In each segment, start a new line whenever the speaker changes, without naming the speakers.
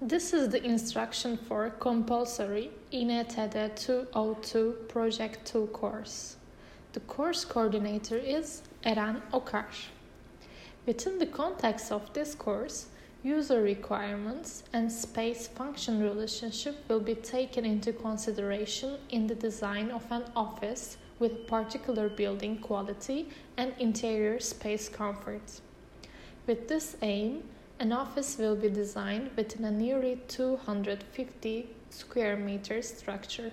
This is the instruction for compulsory INTD 202 Project 2 course. The course coordinator is Eran Okar. Within the context of this course, user requirements and space function relationship will be taken into consideration in the design of an office with particular building quality and interior space comfort. With this aim, an office will be designed within a nearly 250 square meter structure.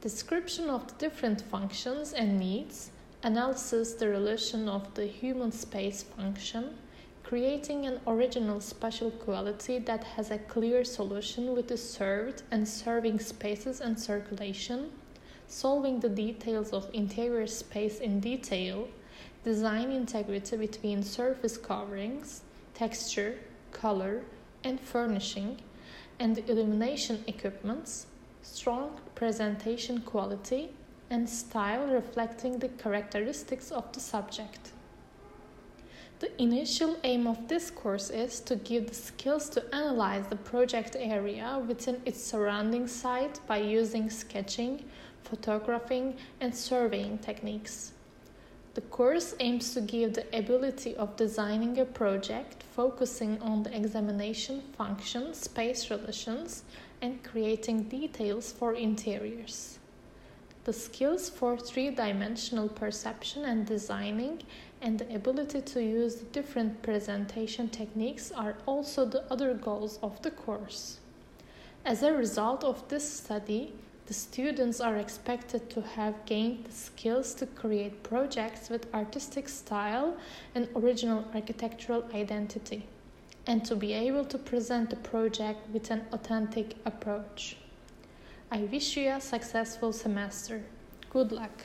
Description of the different functions and needs analysis the relation of the human space function, creating an original spatial quality that has a clear solution with the served and serving spaces and circulation, solving the details of interior space in detail, design integrity between surface coverings, texture, color, and furnishing, and illumination equipments, strong presentation quality, and style reflecting the characteristics of the subject. The initial aim of this course is to give the skills to analyze the project area within its surrounding site by using sketching, photographing, and surveying techniques. The course aims to give the ability of designing a project focusing on the examination function, space relations, and creating details for interiors. The skills for three dimensional perception and designing and the ability to use different presentation techniques are also the other goals of the course. As a result of this study, the students are expected to have gained the skills to create projects with artistic style and original architectural identity, and to be able to present the project with an authentic approach. I wish you a successful semester. Good luck!